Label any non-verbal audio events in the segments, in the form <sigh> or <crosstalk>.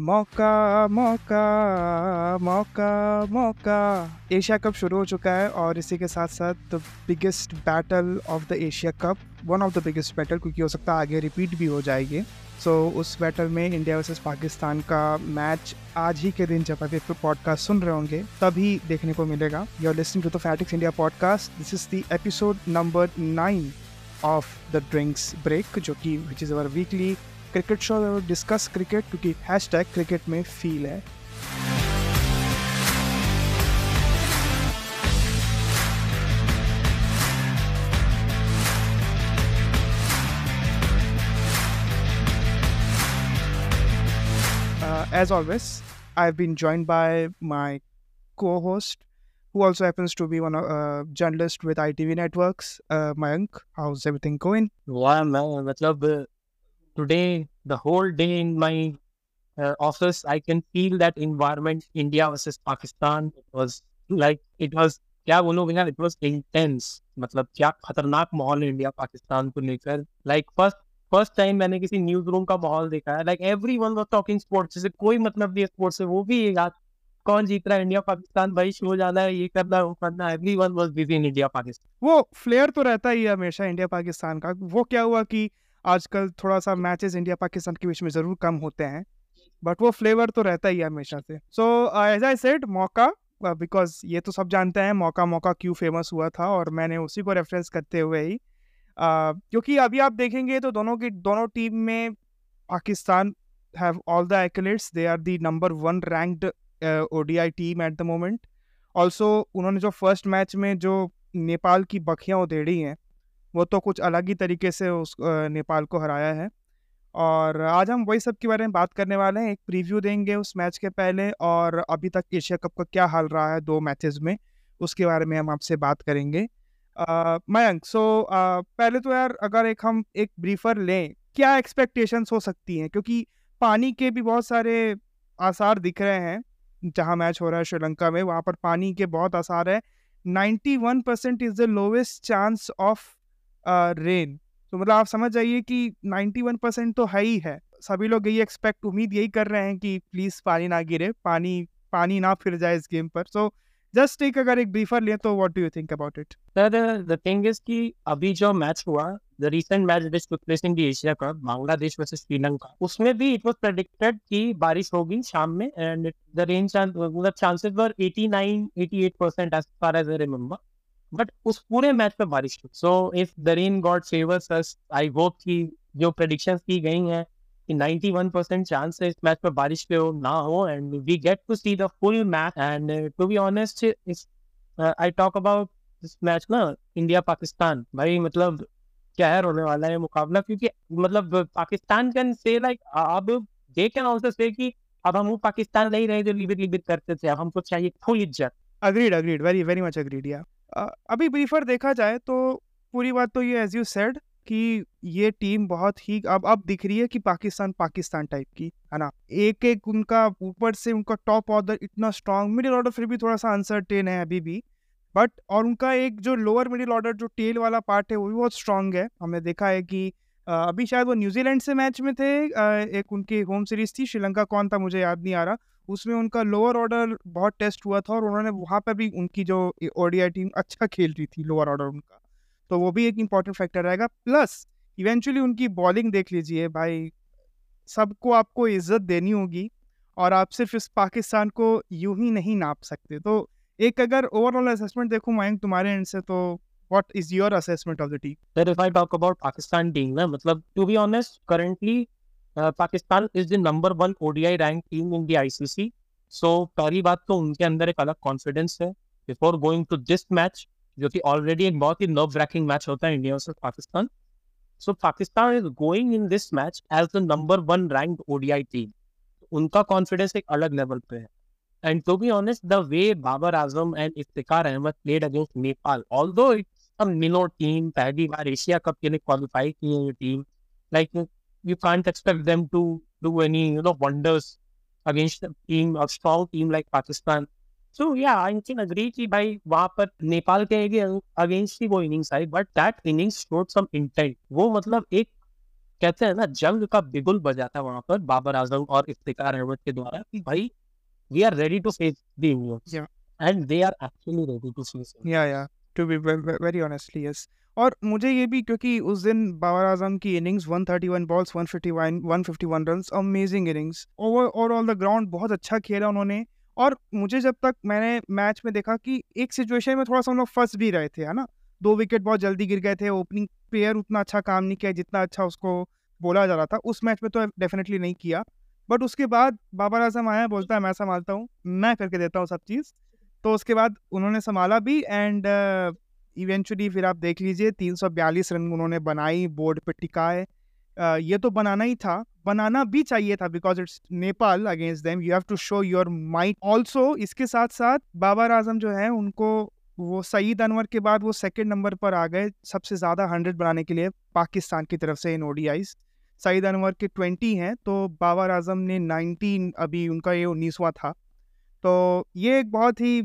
मौका मौका मौका मौका। एशिया कप शुरू हो चुका है और इसी के साथ साथ the biggest battle of the Asia cup one of the biggest battle क्योंकि हो सकता है आगे रिपीट भी हो जाएगी। सो so, उस बैटल में इंडिया वर्सेस पाकिस्तान का मैच आज ही के दिन जब आप पॉडकास्ट सुन रहे होंगे तभी देखने को मिलेगा। You are listening to the fatics India podcast this is the episode number nine of the drinks break जो कि which is our weekly cricket show discuss cricket क्योंकि हैश टैग क्रिकेट में फील है Uh, as always, I've been joined by my co-host, who also happens to be one a uh, journalist with ITV Networks. Uh, Mayank, how's everything going? Wow, man. मतलब today, the whole day in my uh, office, I can feel that environment, India versus Pakistan. It was like, it was, क्या बोलूँ भैया it was intense मतलब क्या खतरनाक माहौल है India Pakistan को लेकर। लाइक फ़र्स्ट फ़र्स्ट टाइम मैंने किसी न्यूज़ रूम का माहौल देखा है। Like everyone was talking sports जैसे कोई मतलब नहीं स्पोर्ट्स से वो भी याद कौन जीत रहा है इंडिया पाकिस्तान भाई शो जाना है ये करना है वो करना है। Everyone was busy in India Pakistan वो फ्लेयर तो रहता ही है हमेशा इंडिया पाकिस्तान का। वो क्या हुआ कि आजकल थोड़ा सा मैचेस इंडिया पाकिस्तान के बीच में ज़रूर कम होते हैं बट वो फ्लेवर तो रहता ही है हमेशा से। सो एज आई सेड मौका बिकॉज़ uh, ये तो सब जानते हैं मौका मौका क्यों फ़ेमस हुआ था और मैंने उसी को रेफरेंस करते हुए ही uh, क्योंकि अभी आप देखेंगे तो दोनों की दोनों टीम में Pakistan have all the accolades they are the number one ranked ODI team at the moment also उन्होंने जो फ़र्स्ट मैच में जो नेपाल की बखियाँ उधेड़ी हैं वो तो कुछ अलग ही तरीके से उस नेपाल को हराया है। और आज हम वही सब के बारे में बात करने वाले हैं, एक प्रीव्यू देंगे उस मैच के पहले और अभी तक एशिया कप का क्या हाल रहा है दो मैचेस में, उसके बारे में हम आपसे बात करेंगे। मयंक सो पहले तो यार अगर एक हम एक ब्रीफर लें, क्या एक्सपेक्टेशंस हो सकती हैं? क्योंकि पानी के भी बहुत सारे आसार दिख रहे हैं, जहाँ मैच हो रहा है श्रीलंका में, वहाँ पर पानी के बहुत आसार है। 91 percent is the lowest chance of rain तो मतलब आप समझ जाइए कि 91 परसेंट तो है ही है। सभी लोग यही एक्सपेक्ट उम्मीद यही कर रहे हैं कि प्लीज़ पानी ना गिरे, पानी पानी ना फिर जाए इस गेम पर। सो जस्ट एक अगर एक ब्रीफर ले तो what do you think about it the thing is कि अभी जो मैच हुआ the recent match which took place in the Asia cup Bangladesh versus Sri Lanka उसमें भी इट वाज प्रेडिक्टेड कि बारिश होगी शाम में एंड द रेन मतलब chances were 89 88% as far as I remember but उस पूरे मैच पे बारिश हुई so if the rain god favours us I hope कि जो प्रेडिक्शन की गई हैं कि 91 परसेंट चांस है इस मैच पे बारिश पे हो ना हो and we get to see the full match and to be honest is I talk about this match ना इंडिया पाकिस्तान भाई मतलब कहर होने वाला है मुकाबला? क्योंकि मतलब पाकिस्तान कैन से लाइक अब दे कैन आल्सो से कि अब हम पाकिस्तान नहीं रहे जो लिबिट लिबिट करते थे, अब हमको चाहिए फुल इज़्ज़त। Agreed agreed very very much agreed या अभी ब्रीफर देखा जाए तो पूरी बात तो ये एज यू सेड कि ये टीम बहुत ही अब अब दिख रही है कि पाकिस्तान पाकिस्तान टाइप की, है ना? एक एक उनका ऊपर से उनका टॉप ऑर्डर इतना स्ट्रांग मिडिल ऑर्डर फिर भी थोड़ा सा अनसर्टेन है अभी भी बट और उनका एक जो लोअर मिडिल ऑर्डर जो टेल वाला पार्ट है वो भी बहुत स्ट्रांग है। हमने देखा है कि अभी शायद वो न्यूजीलैंड से मैच में थे एक उनकी होम सीरीज़ थी, श्रीलंका कौन था मुझे याद नहीं आ रहा। उसमें उनका लोअर ऑर्डर बहुत टेस्ट हुआ था और उन्होंने वहाँ पर भी उनकी जो ओडीआई टीम अच्छा खेल रही थी, लोअर ऑर्डर उनका। तो वो भी एक इंपॉर्टेंट फैक्टर रहेगा। प्लस, इवेंचुअली उनकी बॉलिंग देख लीजिए भाई, सबको आपको इज़्ज़त देनी होगी और आप सिर्फ़ इस पाकिस्तान को यूँ ही नहीं नाप सकते। तो एक अगर ओवरऑल असेसमेंट देखूँ मयंक, तुम्हारे एंड से तो what is your assessment of the team sir if I talk about Pakistan team ना मतलब to be honest currently Pakistan is the number one ODI rank team in the ICC so पहली बात तो उनके अंदर एक अलग कॉन्फिडेंस है before going to this match जो कि ऑलरेडी एक बहुत ही नर्व रैकिंग मैच होता है India versus Pakistan so Pakistan is going in this match as the number one rank ODI team उनका कॉन्फिडेंस एक अलग लेवल पे है. And to be honest the way Babar Azam and Iftikhar Ahmed played against Nepal although it's a minnow team पहली बार Asia cup के लिए qualify की है ये team like can't expect them to do any you know wonders against a team a strong team like Pakistan. So yeah, I can agree कि भाई वहाँ पर नेपाल के अगेंस्ट ही वो innings I but that innings showed some intent वो मतलब एक कहते हैं ना जंग का बिगुल बजा था वहाँ पर बाबर आज़म और इफ्तिकार अहमद के द्वारा कि भाई we are ready to face the end they are actually ready to face yeah yeah to be very honestly yes और मुझे ये भी क्योंकि उस दिन बाबर आज़म की innings 131 balls 151 151 runs amazing innings over और ऑल द ग्राउंड बहुत अच्छा खेला उन्होंने। और मुझे जब तक मैंने मैच में देखा कि एक सिचुएशन में थोड़ा सा हम लोग फंस भी रहे थे, है ना? दो विकेट बहुत जल्दी गिर गए थे ओपनिंग प्लेयर उतना अच्छा काम नहीं किया, जितना अच्छा उसको बोला जा रहा था। उस मैच में तो डेफिनेटली नहीं किया। बट उसके बाद बाबर आज़म आया, बोलता है, मैं संभालता हूँ, मैं करके देता हूँ सब चीज़। तो उसके बाद उन्होंने संभाला भी एंड इवेंचुअली फिर आप देख लीजिए 342 रन उन्होंने बनाई बोर्ड पे टिकाए। uh, ये तो बनाना ही था। बनाना भी चाहिए था because it's Nepal against them you have to show your mind also इसके साथ साथ बाबर आज़म जो है उनको वो सईद अनवर के बाद वो सेकेंड नंबर पर आ गए सबसे ज़्यादा हंड्रेड बनाने के लिए पाकिस्तान की तरफ़ से इन ओडीआईज सईद अनवर के ट्वेंटी हैं तो बाबर आज़म ने नाइनटीन अभी उनका ये उन्नीसवा था। तो ये एक बहुत ही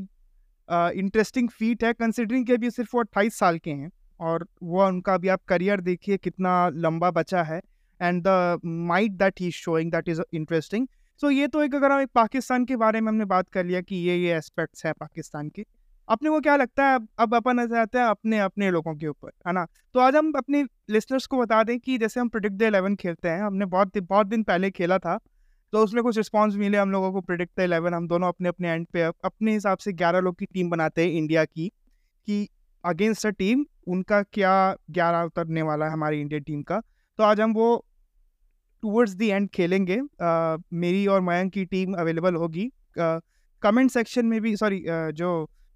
इंटरेस्टिंग फीट है कंसिडरिंग कि अभी सिर्फ़ वो अट्ठाईस साल के हैं और वो उनका अभी आप करियर देखिए कितना लंबा बचा है and the might that he showing that is interesting so ये तो एक अगर हम एक पाकिस्तान के बारे में हमने बात कर लिया कि ये ये एस्पेक्ट्स हैं पाकिस्तान के, अपने को क्या लगता है अब अपन ऐसा आता है अपने अपने लोगों के ऊपर, है ना? तो आज हम अपने लिसनर्स को बता दें कि जैसे हम प्रोडिक्ट द इलेवन खेलते हैं, हमने बहुत बहुत दिन पहले खेला था तो उसमें कुछ रिस्पॉन्स मिले हम लोगों को प्रिडिक्ट इलेवन हम दोनों अपने अपने एंड पे अपने हिसाब से ग्यारह लोग की टीम बनाते हैं इंडिया की कि अगेंस्ट अ टीम उनका क्या ग्यारह उतरने वाला है हमारी इंडियन टीम का। तो आज हम वो टूवर्ड्स दी एंड खेलेंगे। uh, मेरी और मयंक की टीम अवेलेबल होगी। कमेंट सेक्शन में भी सॉरी जो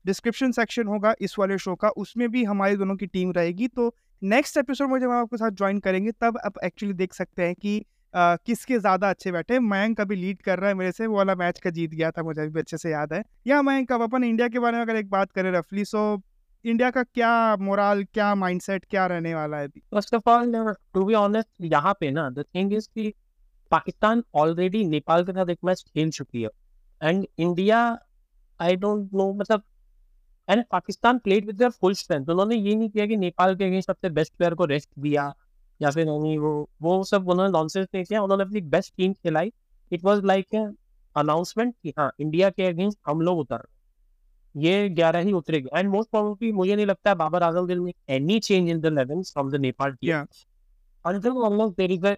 डिस्क्रिप्शन सेक्शन होगा इस वाले शो का उसमें भी हमारी दोनों की टीम रहेगी। तो नेक्स्ट एपिसोड में जब हम आपके साथ ज्वाइन करेंगे तब आप एक्चुअली देख सकते हैं कि किसके ज़्यादा अच्छे बैठे मयंक अभी लीड कर रहा है मेरे से, वो वाला मैच का जीत गया था, मुझे भी अच्छे से याद है। या मयंक, अब अपन इंडिया के बारे में अगर एक बात करें रफली, सो इंडिया का क्या मोराल, क्या माइंडसेट, क्या रहने वाला है अभी? First of all, to be honest, यहाँ पे ना, द थिंग इज़ कि पाकिस्तान ऑलरेडी नेपाल के साथ एक मैच खेल चुकी है। And India, I don't know मतलब and Pakistan played with their full strength. उन्होंने ये नहीं किया कि नेपाल के अगेंस्ट सबसे बेस्ट प्लेयर को रेस्ट दिया या फिर नहीं वो वो सब उन्होंने नॉनसेंस नहीं किया उन्होंने अपनी बेस्ट टीम खिलाई। इट वाज लाइक अनाउंसमेंट कि हाँ इंडिया के अगेंस्ट हम लोग उतर। ये ग्यारह ही उतरेगी एंड मोस्ट प्रॉब्लली मुझे नहीं लगता है Babar Azam will make any change in the eleven from the Nepal team until almost there is a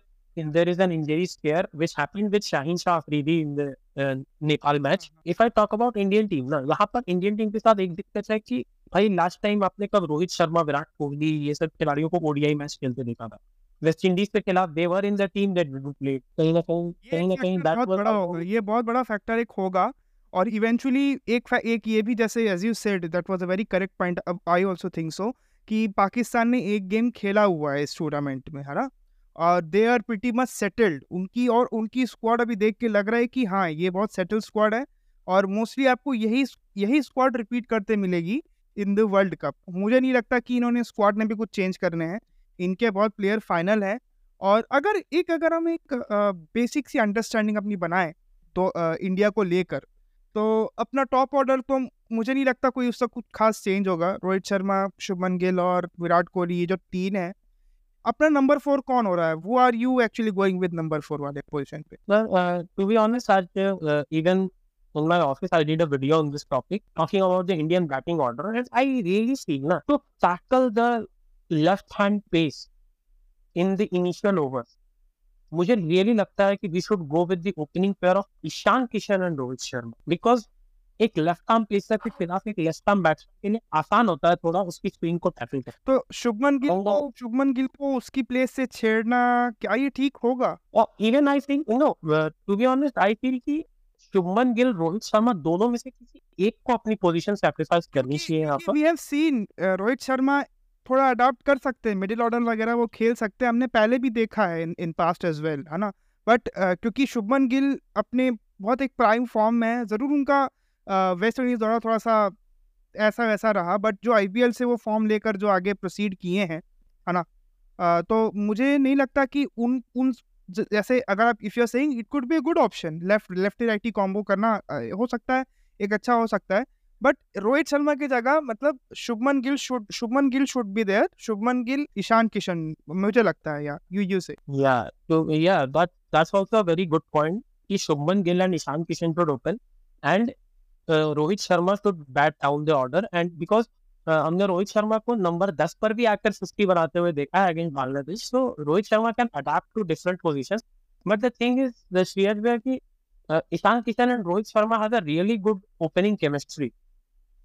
there is an injury scare which happened with Shaheen Shah Afridi in the uh, Nepal match. If I talk about Indian team ना यहाँ पर Indian team के साथ एक दिक्कत है कि भाई लास्ट टाइम आपने कब रोहित शर्मा विराट कोहली ये सब खिलाड़ियों को ओडीआई मैच खेलते देखा था? वेस्ट इंडीज के खिलाफ they were in the team that did play कहीं ना कहीं कहीं ना कहीं दैट बहुत बड़ा होगा ये बहुत बड़ा फैक्टर एक होगा और इवेंचुअली एक एक ये भी जैसे as you said that was a very correct point I also think so कि पाकिस्तान ने एक गेम खेला हुआ है इस टूर्नामेंट में है ना? और they are pretty much settled उनकी और उनकी स्क्वाड अभी देख के लग रहा है कि हाँ ये बहुत सेटल्ड स्क्वाड है और मोस्टली आपको यही यही स्क्वाड रिपीट करते मिलेगी इन द वर्ल्ड कप। मुझे नहीं लगता कि इन्होंने स्क्वाड में भी कुछ चेंज करने हैं। इनके बहुत प्लेयर फाइनल है और अगर एक अगर हम एक बेसिक सी अंडरस्टैंडिंग अपनी बनाएँ तो अ, इंडिया को लेकर तो अपना टॉप ऑर्डर तो मुझे नहीं लगता कोई उसका कुछ खास चेंज होगा। रोहित शर्मा शुभमन गिल और विराट कोहली ये जो तीन है अपना नंबर फोर कौन हो रहा है? वो are you actually going with number four वाले पोजीशन पे? Be honest, I, uh, even in my office, I did a video on this topic talking about the Indian batting order, and I really feel na, to tackle the left-hand pace in the initial overs. मुझे really लगता है कि we should go with the opening pair of Ishan Kishan and Rohit Sharma because एक left arm pacer के खिलाफ एक left arm batsman के लिए आसान होता है थोड़ा उसकी स्विंग को टैकल करना तो शुभमन गिल को शुभमन गिल को उसकी प्लेस से छेड़ना क्या ये ठीक होगा और even I think no to be honest I feel कि शुभमन गिल रोहित शर्मा दोनों में से किसी एक को अपनी पोजीशन सैक्रिफाइस करनी चाहिए यहाँ पर। We have seen Rohit Sharma थोड़ा अडॉप्ट कर सकते हैं मिडिल ऑर्डर वगैरह वो खेल सकते हैं हमने पहले भी देखा है in in past as well है ना? बट क्योंकि शुभमन गिल अपने बहुत एक प्राइम फॉर्म में है ज़रूर उनका वेस्ट इंडीज दौरा थोड़ा सा ऐसा वैसा रहा बट जो आईपीएल से वो फॉर्म लेकर जो आगे प्रोसीड किए हैं है ना? अ, तो मुझे नहीं लगता कि उन उन जैसे अगर आप if you are saying it could be a good option left lefty righty combo करना हो सकता है, एक अच्छा हो सकता है बट रोहित शर्मा की जगह मतलब Shubman Gill should Shubman Gill should be there Shubman Gill, Ishan Kishan, मुझे लगता है या यू यू से। या तो या that that's also a very good point कि Shubman Gill and Ishan Kishan should open and Rohit Sharma should bat down the order and because हमने रोहित शर्मा को नंबर दस पर भी आकर फिफ्टी बनाते हुए देखा है अगेंस्ट बांग्लादेश। तो Rohit Sharma can adapt to different position but the thing is the श्रेयर की Ishan Kishan and Rohit Sharma has a really good opening chemistry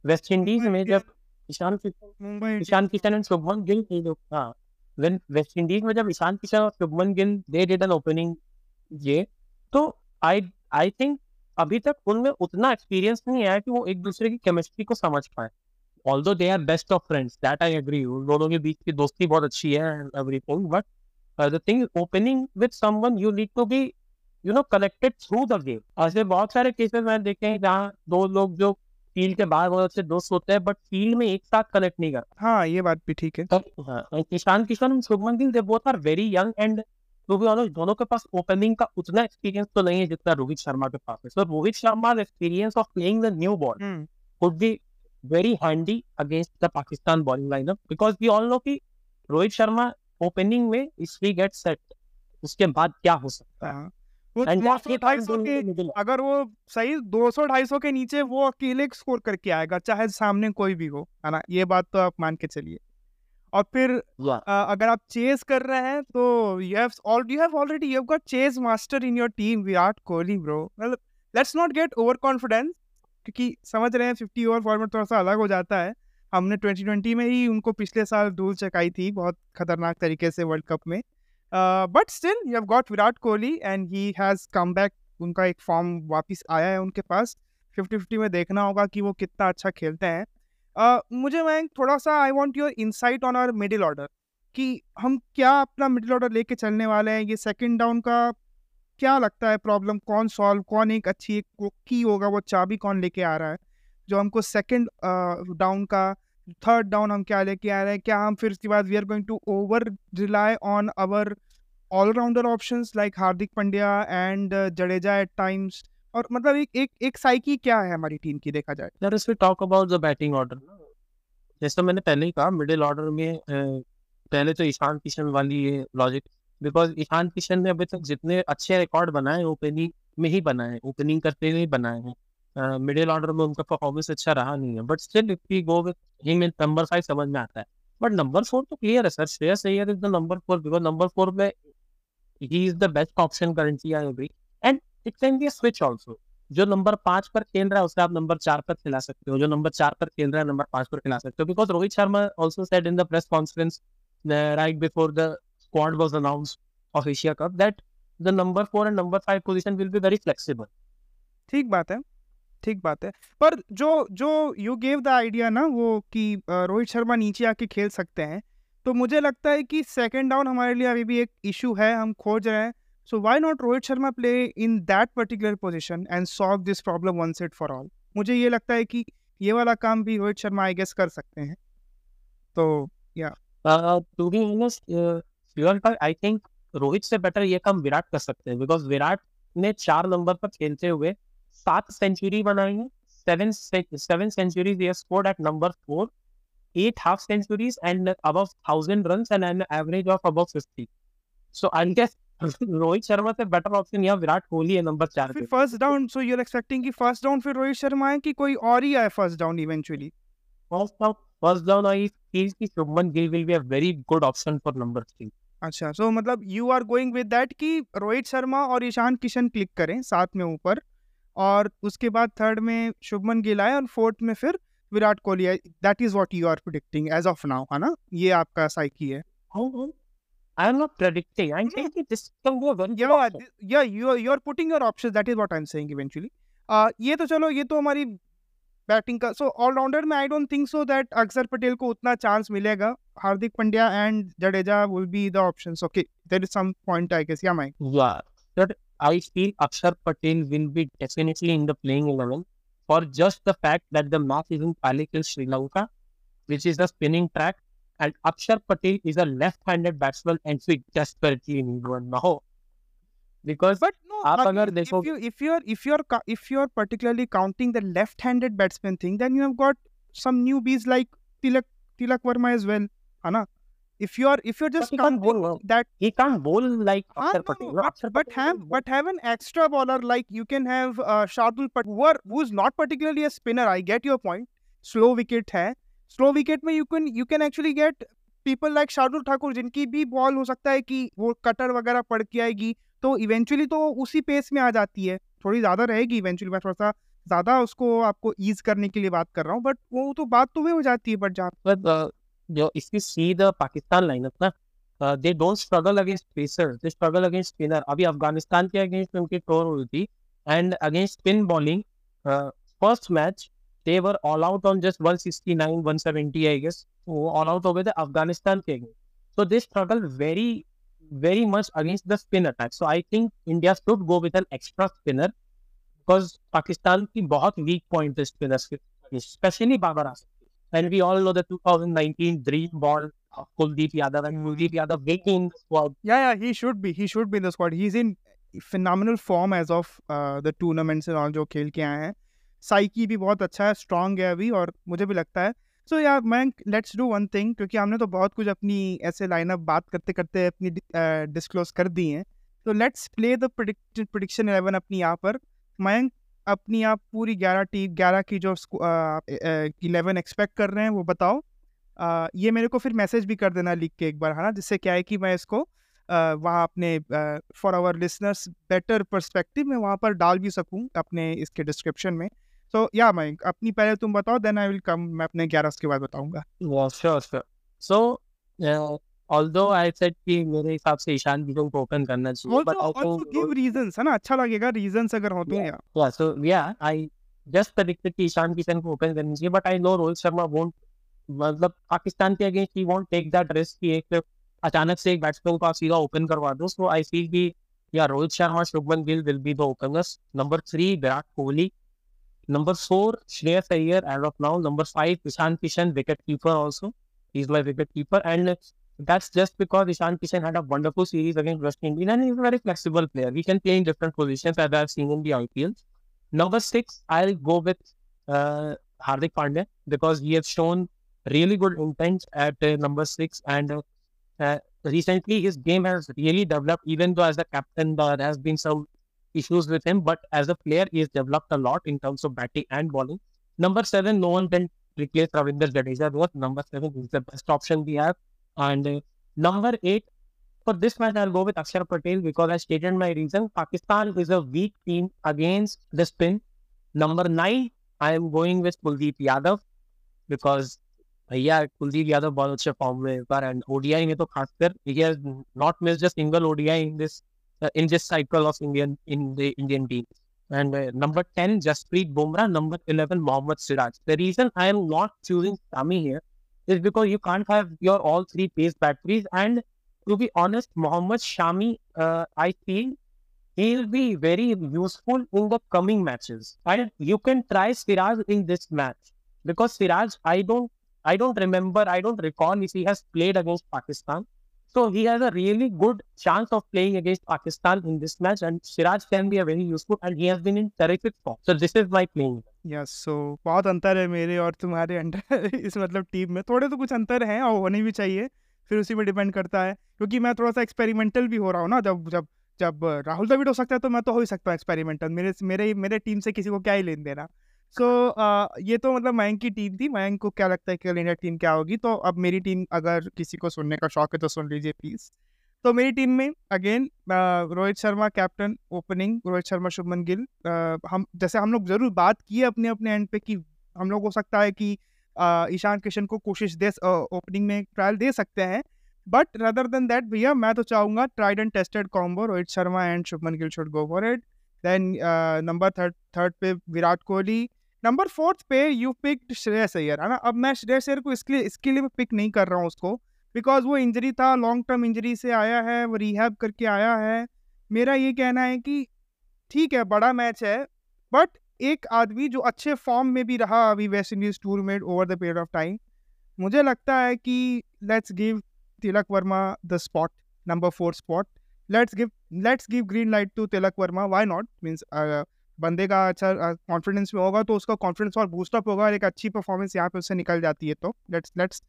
West Indies में जब ईशान किशन ईशान किशन एंड शुभमन गिल हाँ when वेस्ट इंडीज में जब ईशान किशन और Shubman Gill they did an opening ये तो आई I think अभी तक उनमें उतना एक्सपीरियंस नहीं आया कि वो एक दूसरे की केमिस्ट्री को समझ पाए। Although they are best of friends that I agree उन दोनों के बीच की दोस्ती बहुत अच्छी है everything but the thing opening with someone you need to be you know connected through the game ऐसे बहुत सारे केसेस मैंने देखे हैं जहाँ दो लोग जो फ़ील्ड के बाहर बहुत अच्छे दोस्त होते हैं बट फ़ील्ड में एक साथ कनेक्ट नहीं करते। हाँ ये बात भी ठीक है। Ishan Kishan Shubman Gill they both are very young and to be honest दोनों के पास ओपनिंग का उतना एक्सपीरियंस तो नहीं है जितना रोहित शर्मा के पास है। So Rohit Sharma experience of playing the new ball would be very handy against the Pakistan bowling lineup because we all know कि रोहित शर्मा ओपनिंग में इफ़ ही गेट सेट उसके बाद क्या हो सकता है? अगर वो सही 200-250 के नीचे वो अकेले स्कोर करके आएगा चाहे सामने कोई भी हो है ना? ये बात तो आप मान के चलिए। और फिर आ, अगर आप चेस कर रहे हैं तो you have all you have already you have got chase master in your team Virat Kohli bro मतलब let's not get over confidence क्योंकि समझ रहे हैं फिफ्टी ओवर फॉर्मेट थोड़ा सा अलग हो जाता है। हमने ट्वेंटी ट्वेंटी में ही उनको पिछले साल धूल चकाई थी बहुत खतरनाक तरीके से वर्ल्ड कप में। But still you have got Virat Kohli and he has come back उनका एक फॉर्म वापस आया है उनके पास। फिफ्टी फिफ्टी में देखना होगा कि वो कितना अच्छा खेलते हैं। uh, मुझे मैं थोड़ा सा I want your insight on our middle order कि हम क्या अपना मिडिल ऑर्डर लेके चलने वाले हैं? ये सेकंड डाउन का क्या लगता है प्रॉब्लम कौन सॉल्व कौन एक अच्छी एक की होगा वो चाबी कौन लेके आ रहा है? जो हमको सेकंड डाउन uh, का थर्ड डाउन हम क्या लेके आ रहे हैं क्या हम फिर उसके बाद we are going to over rely on our allrounder options like Hardik Pandya and Jadeja at times और मतलब एक एक एक साइकी क्या है हमारी टीम की देखा जाए? Let us talk about the batting order जैसा मैंने पहले ही कहा मिडिल ऑर्डर में पहले तो ईशान किशन वाली ये लॉजिक बिकॉज़ ईशान किशन ने अभी तक जितने अच्छे रिकॉर्ड बनाए ओपनिंग में ही बनाए ओपनिंग करते हुए बनाए हैं। मिडिल ऑर्डर में उनका परफॉर्मेंस अच्छा रहा नहीं है। But still if we go with him number five समझ में आता है। बट नंबर फोर तो क्लियर है sir Shreyas Iyer is the number four because number four में he is the best option currently I agree and it can be switch also जो number पाँच पर खेल रहा है, उसे आप नंबर चार पर खिला सकते हो। जो नंबर चार पर खेल रहा है नंबर पाँच पर खिला सकते हो। Because Rohit Sharma also said in the press conference right before the squad was announce of Asia Cup that the number four and number five position will be very flexible ठीक बात है ठीक बात है। पर जो जो यू गेव द आइडिया ना वो कि रोहित शर्मा नीचे आके खेल सकते हैं तो मुझे लगता है कि सेकंड डाउन हमारे लिए अभी भी एक इशू है हम खोज रहे हैं। So why not Rohit Sharma play in that particular position and solve this problem one set for all मुझे ये लगता है कि ये वाला काम भी रोहित शर्मा आई गेस कर सकते हैं। तो yeah to be honest I think Rohit से बेटर ये काम विराट कर सकते हैं। बिकॉज़ विराट ने चार नंबर पर खेलते हुए सात सेंचुरी बनाई है। सेवन सेवन सेंचुरीज ये scored at number four eight half centuries and above thousand runs and an average of above 50. So I guess <laughs> Rohit Sharma से बेटर ऑप्शन यहाँ विराट कोहली है नंबर चार फिर first down so you are expecting कि first down फिर रोहित शर्मा है कि कोई और ही आए first down eventually first down first down I feel कि Shubman Gill will be a very good option for number 3 अच्छा सो so, मतलब you are going with that कि रोहित शर्मा और ईशान किशन क्लिक करें साथ में ऊपर और उसके बाद थर्ड में शुभमन गिल आए और फोर्थ में फिर Virat Kohli that is what you are predicting as of now है ना ये आपका साइकी है I am not predicting. I'm saying this can go very yeah, yeah, you are you are putting your options. That is what I'm saying eventually. Uh, ये तो चलो ये तो हमारी बैटिंग का सो ऑलराउंडर में I don't think so that Akshar Patel को उतना चांस मिलेगा Hardik Pandya and Jadeja will be the options okay there is some point I guess yeah mike yeah that I feel Akshar Patel will be definitely in the playing 11 for just the fact that the match is in Palikil, Sri Lanka, which is the spinning track. And Akshar Patel is a left-handed batsman and we desperately need one now. Because But no, आप again, अगर if देखो you if you're if you're if you're particularly counting the left-handed batsman thing, then you have got some newbies like Tilak Tilak Verma as well, है ना? If you're if you're just can't bowl that, he can't bowl like हाँ, Akshar no, Patel no, no, but Patel have but have an extra bowler like you can have uh, Shardul Pat who are who's not particularly a spinner. I get your point. Slow wicket है. Slow wicket में you can you can actually get people like Shardul Thakur जिनकी भी ball हो सकता है कि वो cutter वगैरह पड़ के आएगी तो इवेंचुअली तो उसी पेस में आ जाती है। थोड़ी ज़्यादा रहेगी इवेंचुअली मैं थोड़ा सा ज़्यादा उसको आपको ईज करने के लिए बात कर रहा हूँ बट वो तो बात तो वही हो जाती है बट जहाँ बट जो इसकी सीध पाकिस्तान लाइन ना they don't struggle against pacer they struggle against spinner अभी अफ़गानिस्तान के अगेंस्ट उनकी टोर हुई थी and against spin bowling first match they were all out on just one sixty nine one seventy I guess वो all out हो गए थे अफ़गानिस्तान के against so they struggle very very much against the spin attack so I think India should go with an extra spinner because Pakistan की बहुत weak point है spinners especially Babar Asif and we all know the 2019 dream ball of Kuldeep Yadav and Kuldeep Yadav making the squad. Yeah, yeah, he should be. He should be in the squad. He's in phenomenal form as of uh, the tournaments and all जो खेल के आए हैं psyche भी बहुत अच्छा है strong है अभी और मुझे भी लगता है सो यार मैं लेट्स डू वन थिंग क्योंकि हमने तो बहुत कुछ अपनी ऐसे लाइनअप बात करते करते अपनी डिस्क्लोज कर दी हैं। तो let's play the prediction eleven अपनी यहाँ पर। मयंक अपनी आप पूरी ग्यारह टीम ग्यारह की जो इलेवन एक्सपेक्ट कर रहे हैं वो बताओ। uh, ये मेरे को फिर मैसेज भी कर देना लिख के एक बार है ना? जिससे क्या है कि मैं इसको वहाँ अपने for our listeners better perspective में वहाँ पर डाल भी सकूँ अपने इसके डिस्क्रिप्शन में। सो या मैं अपनी पहले तुम बताओ देन आई विल कम मैं अपने ग्यारह उसके बाद बताऊँगा uh, although I said कि मेरे हिसाब से ईशान किशन को ओपन करना चाहिए, but also गिव रीजंस है ना अच्छा लगेगा रीजंस अगर हो तो Yeah. या yeah, so yeah, I just predicted कि ईशान किशन को ओपन करनी चाहिए, but I know Rohit Sharma won't मतलब पाकिस्तान के अगेंस्ट ही won't take that risk कि एक अचानक से एक बैट्समैन को आप सीधा ओपन करवा दो. So I feel कि yeah, Rohit Sharma, Shubman Gill will be the openers. Number three, Virat Kohli. Number four, Shreyas Iyer as of now. Number five, Ishan Kishan, wicket keeper also. He's my wicket keeper. And that's just because Ishan Kishan had a wonderful series against West Indies and he's a very flexible player. He can play in different positions as I've seen in the IPL. Number six, I'll go with uh, Hardik Pandya because he has shown really good intent at uh, number six. And uh, uh, recently, his game has really developed, even though as the captain, there has been some issues with him, but as a player, he has developed a lot in terms of batting and bowling. Number seven, no one can replace Ravinder Jadeja. What number seven is the best option we have. And uh, number eight, for this match, I'll go with Akshar Patel because I stated my reason. Pakistan is a weak team against the spin. Number nine, I am going with Kuldeep Yadav because भैया कुलदीप यादव बहुत अच्छे form में इस बार and ODI में तो खासकर he has not miss just single ODI in this uh, in this cycle of Indian in the Indian team. And uh, number 10, Jasprit Bumrah. Number 11, Mohammad Siraj. The reason I am not choosing Sami here is because you can't have your all three pace batteries. And to be honest, Mohammad Shami, uh, I feel he'll be very useful in the coming matches. And you can try Siraj in this match because Siraj, I don't, I don't remember, I don't recall if he has played against Pakistan. So he has a really good chance of playing against Pakistan in this match, and Siraj can be a very useful, and he has been in terrific form. So this is my playing. Yes so बहुत अंतर है मेरे और तुम्हारे under <laughs> इस मतलब team में थोड़े तो कुछ अंतर हैं और होने भी चाहिए फिर उसी पे डिपेंड करता है क्योंकि मैं थोड़ा सा एक्सपेरिमेंटल भी हो रहा हूँ ना जब जब जब राहुल द्रविड हो सकता है तो मैं तो हो ही सकता हूँ एक्सपेरिमेंटल मेरे मेरे मेरे टीम से किसी को क्या ही लेन देना सो so, uh, ये तो मतलब मयंक की टीम थी। मयंक को क्या लगता है कि इंडिया टीम क्या होगी? तो अब मेरी टीम अगर किसी को सुनने का शौक है तो सुन लीजिए प्लीज़। तो मेरी टीम में again Rohit Sharma captain opening Rohit Sharma Shubman Gill हम जैसे हम लोग ज़रूर बात किए अपने अपने एंड पे कि हम लोग हो सकता है कि ईशान किशन को कोशिश दे ओपनिंग में ट्रायल दे सकते हैं। बट रदर देन दैट भैया मैं तो चाहूँगा tried and tested combo Rohit Sharma and Shubman Gill should go for it. Then number third third पे विराट कोहली नंबर फोर्थ पे यू पिक्ड श्रेयस अय्यर है ना? अब मैं श्रेयस अय्यर को इसके लिए इसके लिए पिक नहीं कर रहा हूँ उसको बिकॉज़ वो इंजरी था लॉन्ग टर्म इंजरी से आया है, वो रिहैब करके आया है। मेरा ये कहना है कि ठीक है, बड़ा मैच है बट एक आदमी जो अच्छे फॉर्म में भी रहा अभी वेस्ट इंडीज टूर में over the period of time मुझे लगता है कि let's give Tilak Varma the spot number four spot let's give let's give green light to Tilak Varma why not means बंदे का अच्छा कॉन्फिडेंस में होगा तो उसका कॉन्फिडेंस और बूस्टअप होगा, और एक अच्छी परफॉर्मेंस यहाँ पे उससे निकल जाती है तो। Let's let's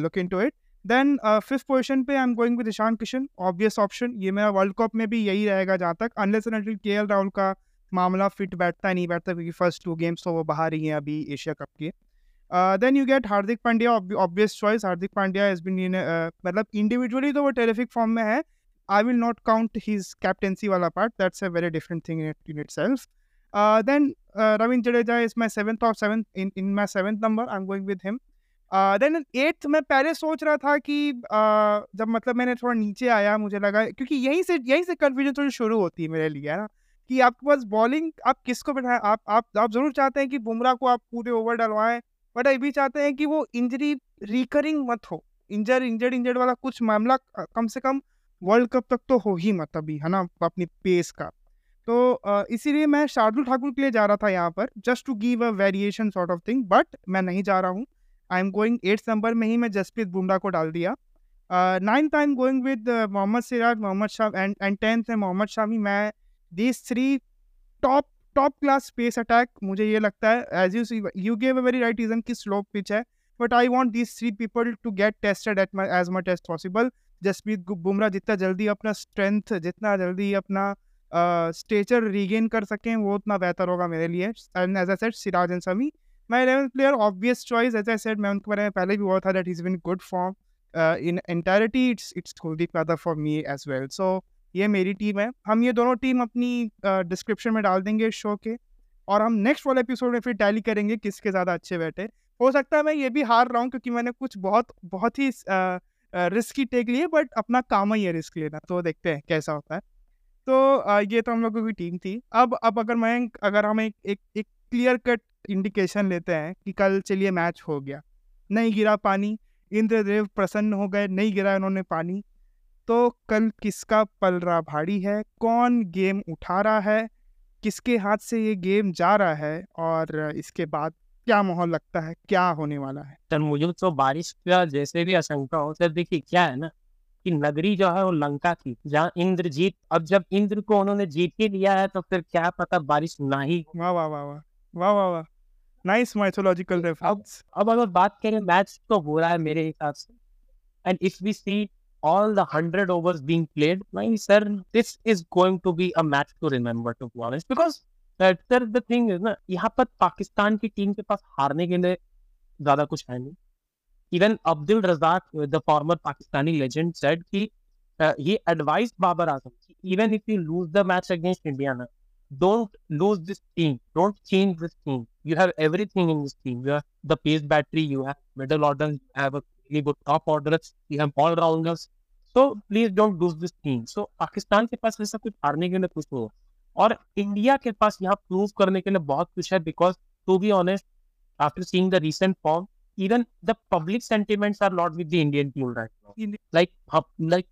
look into it then fifth position पे I am going with Ishan Kishan obvious option ये मेरा वर्ल्ड कप में भी यही रहेगा जहाँ तक। Unless and K L Rahul का मामला फिट बैठता नहीं बैठता, क्योंकि फ़र्स्ट टू गेम्स तो वो बाहर ही हैं अभी एशिया कप के। Then you get Hardik Pandya obvious choice Hardik Pandya is been मतलब इंडिविजुअली तो वो टेरिफिक फॉर्म में है I will not count his captaincy वाला part that's a very different thing in itself then Ravindra Jadeja is my seventh और seventh in in my seventh number I am going with him then eighth मैं पहले सोच रहा था कि uh, जब मतलब मैंने थोड़ा नीचे आया मुझे लगा क्योंकि यहीं से यहीं से कन्फ्यूज़न थोड़ी शुरू होती है मेरे लिए है ना? कि आपके पास बॉलिंग आप किसको बैठाएँ आप आप आप ज़रूर चाहते हैं कि बुमराह को आप पूरे ओवर डलवाएँ बट ये भी चाहते हैं कि वो इंजरी रिकरिंग मत हो। इंजर इंजर्ड इंजर्ड वाला कुछ मामला कम से कम वर्ल्ड कप तक तो हो ही मत अभी, है ना अपनी पेस का। तो इसीलिए मैं शार्दुल ठाकुर के लिए जा रहा था यहाँ पर just to give a variation sort of thing but मैं नहीं जा रहा हूँ। I am going eighth number में ही मैं जसप्रीत बुमराह को डाल दिया। Ninth I am going with Mohammed Siraj, Mohammed Shah and and tenth है मोहम्मद शामी। मैं this three top top class space attack मुझे ये लगता है as you you gave a very right reason की स्लोप पिच है but I want this three people to get tested at as much as possible Jasprit Bumrah जितना जल्दी अपना strength जितना जल्दी अपना स्टेचर uh, रिगेन कर सकें वो उतना बेहतर होगा मेरे लिए। As I said Siraj and Shami my eleven player obvious choice as I set मैं उनके बारे में पहले भी हुआ था that is been good form in entirety it's it's Kuldeep Yadav for me as well so ये मेरी टीम है। हम ये दोनों टीम अपनी डिस्क्रिप्शन uh, में डाल देंगे शो के। और हम नेक्स्ट वाले एपिसोड में फिर टैली करेंगे किसके ज़्यादा अच्छे बैठे। हो सकता है मैं ये भी हार रहा हूँ क्योंकि मैंने कुछ बहुत बहुत ही रिस्की टेक लिए बट अपना काम ही है रिस्क लेना तो देखते हैं कैसा होता है। तो ये तो हम लोगों की टीम थी। अब अब अगर मैं अगर हम एक एक, एक क्लियर कट इंडिकेशन लेते हैं कि कल चलिए मैच हो गया नहीं गिरा पानी इंद्रदेव प्रसन्न हो गए नहीं गिरा उन्होंने पानी तो कल किसका पल रहा भारी है कौन गेम उठा रहा है किसके हाथ से ये गेम जा रहा है और इसके बाद क्या माहौल लगता है? क्या होने वाला है? सर मुझे तो बारिश का जैसे भी आशंका हो सर देखिए क्या है ना कि नगरी जो है वो लंका थी जहाँ इंद्र जीत अब जब इंद्र को उन्होंने जीत ही लिया है तो फिर क्या पता बारिश ना ही वाह वाह वाह वाह वाह वाह वाह नाइस माइथोलॉजिकल रेफरेंस अब अब अगर बात करें मैच तो हो रहा है मेरे हिसाब से। And if we see all the 100 overs being played, my sir, this is going to be a match to remember, to be honest. Because यहाँ पर पाकिस्तान की टीम के पास हारने के लिए ज़्यादा कुछ है नहीं। Even Abdul Razzaq the former Pakistani legend said कि he advise Babar Azam even if you lose the match against India ना don't lose this team don't change this team you have everything in this team you have the pace battery you have middle order you have a really good top order you have all rounders so please don't lose this team so Pakistan के पास ऐसा कुछ हारने के लिए कुछ होगा और India के पास यहाँ प्रूव करने के लिए बहुत कुछ है because to be honest after seeing the recent form even the public sentiments are not with the Indian team right now. Like, like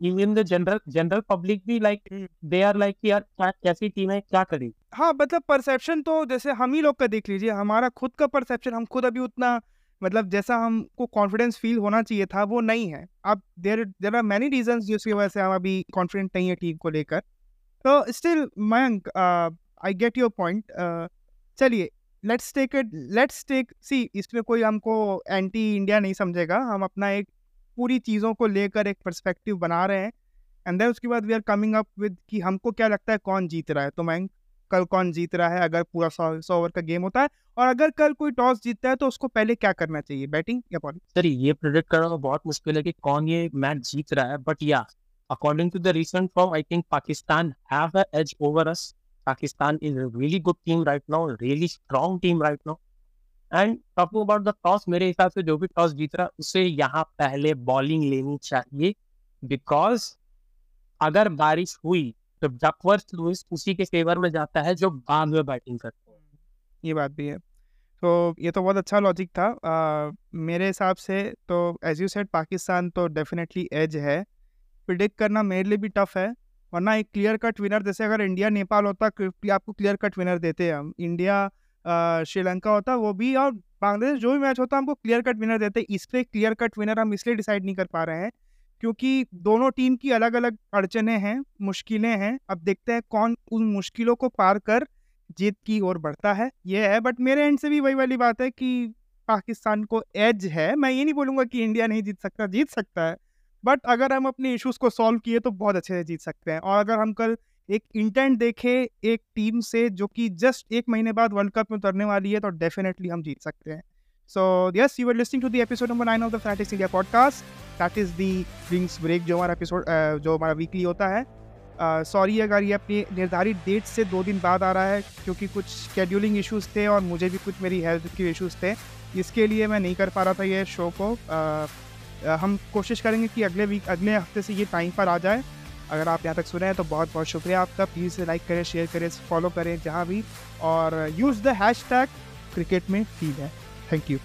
even the general general public भी like hmm. they are like यार क्या कैसी team है क्या करें हाँ मतलब perception तो जैसे हम ही लोग का देख लीजिए हमारा खुद का परसेप्शन हम खुद अभी उतना मतलब जैसा हमको कॉन्फिडेंस फील होना चाहिए था वो नहीं है अब there there are many reason जिसकी वजह से हम अभी कॉन्फिडेंट नहीं है टीम को लेकर तो still Mayank I get your point चलिए let's take it let's take see इसमें कोई हमको एंटी इंडिया नहीं समझेगा। हम अपना एक पूरी चीज़ों को लेकर एक पर्सपेक्टिव बना रहे हैं। एंड देन उसके बाद we are coming up with कि हमको क्या लगता है कौन जीत रहा है। तो मैं कल कौन जीत रहा है? अगर पूरा सौ सौ ओवर का गेम होता है। और अगर कल कोई टॉस जीतता है तो उसको पहले क्या करना चाहिए? बैटिंग या बॉलिंग सर ये प्रोडिक्ट करना बहुत मुश्किल है कि कौन ये मैच जीत रहा है। बट या according to the recent form, I think Pakistan have an edge over us. Pakistan is a really good team right now, really strong team right now. And talking about the toss मेरे हिसाब से जो भी toss जीत रहा उसे यहाँ पहले bowling लेनी चाहिए। बिकॉज़ अगर बारिश हुई तो डकवर्थ लुइस उसी के फेवर में जाता है जो बाद में बैटिंग करते हैं। ये बात भी है। तो ये तो बहुत अच्छा लॉजिक था। आ, मेरे हिसाब से तो एज यू सेड पाकिस्तान तो डेफिनेटली एज है। प्रिडिक्ट करना मेरे लिए भी टफ है। वरना एक क्लियर कट विनर जैसे अगर इंडिया नेपाल होता आपको क्लियर कट विनर देते हैं। हम इंडिया श्रीलंका होता, वो भी और बांग्लादेश जो भी मैच होता, हमको क्लियर कट विनर देते इस पर क्लियर कट विनर हम इसलिए डिसाइड नहीं कर पा रहे हैं, क्योंकि दोनों टीम की अलग अलग अड़चने हैं, मुश्किलें हैं। अब देखते हैं कौन उन मुश्किलों को पार कर जीत की ओर बढ़ता है, ये है। बट मेरे एंड से भी वही वाली बात है कि पाकिस्तान को एज है। मैं ये नहीं बोलूँगा कि इंडिया नहीं जीत सकता जीत सकता है। बट अगर हम अपने इश्यूज़ को सॉल्व किए तो बहुत अच्छे से जीत सकते हैं। और अगर हम कल एक इंटेंट देखें एक टीम से जो कि जस्ट एक महीने बाद वर्ल्ड कप में उतरने वाली है तो डेफिनेटली हम जीत सकते हैं। So yes you are listening to the episode number nine of the Flatics India podcast that is the drinks break जो हमारा एपिसोड जो हमारा वीकली होता है। सॉरी uh, अगर ये अपनी निर्धारित डेट से दो दिन बाद आ रहा है क्योंकि कुछ शेड्यूलिंग इश्यूज़ थे और मुझे भी कुछ मेरी हेल्थ के इश्यूज़ थे। इसके लिए मैं नहीं कर पा रहा था ये शो को। uh, हम कोशिश करेंगे कि अगले वीक अगले हफ़्ते से ये टाइम पर आ जाए। अगर आप यहाँ तक सुने हैं तो बहुत बहुत शुक्रिया आपका। प्लीज़ लाइक करें शेयर करें फॉलो करें जहाँ भी। और use the hash tag cricket में फील है। Thank you